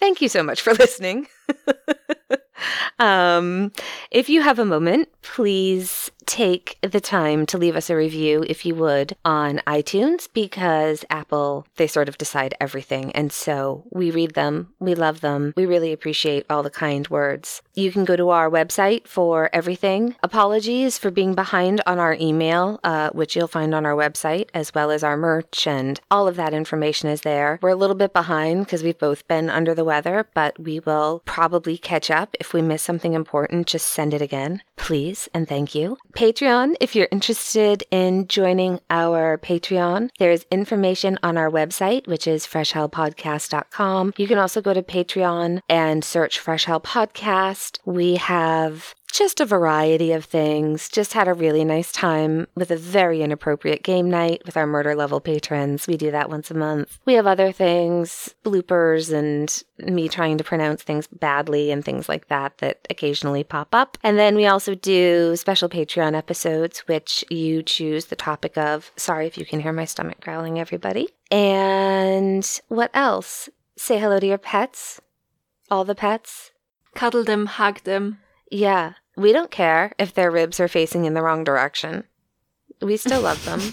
Thank you so much for listening. um, if you have a moment, please take the time to leave us a review, if you would, on iTunes because Apple, they sort of decide everything. And so we read them, we love them, we really appreciate all the kind words. You can go to our website for everything. Apologies for being behind on our email, uh, which you'll find on our website, as well as our merch, and all of that information is there. We're a little bit behind because we've both been under the weather, but we will probably catch up. If we miss something important, just send it again, please, and thank you. Patreon, if you're interested in joining our Patreon, there's information on our website, which is freshhellpodcast.com. You can also go to Patreon and search Fresh Hell Podcast. We have just a variety of things. Just had a really nice time with a very inappropriate game night with our murder level patrons. We do that once a month. We have other things, bloopers and me trying to pronounce things badly and things like that that occasionally pop up. And then we also do special Patreon episodes, which you choose the topic of. Sorry if you can hear my stomach growling, everybody. And what else? Say hello to your pets. All the pets.
Cuddle them, hug them.
Yeah, we don't care if their ribs are facing in the wrong direction. We still love them.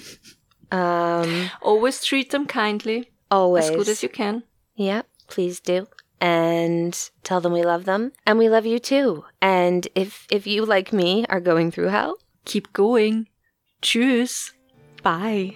Um,
Always treat them kindly,
always.
as good as you can.
Yep, please do. and tell them we love them and we love you too. And if if you like me are going through hell,
Keep going. Tschüss.
bye.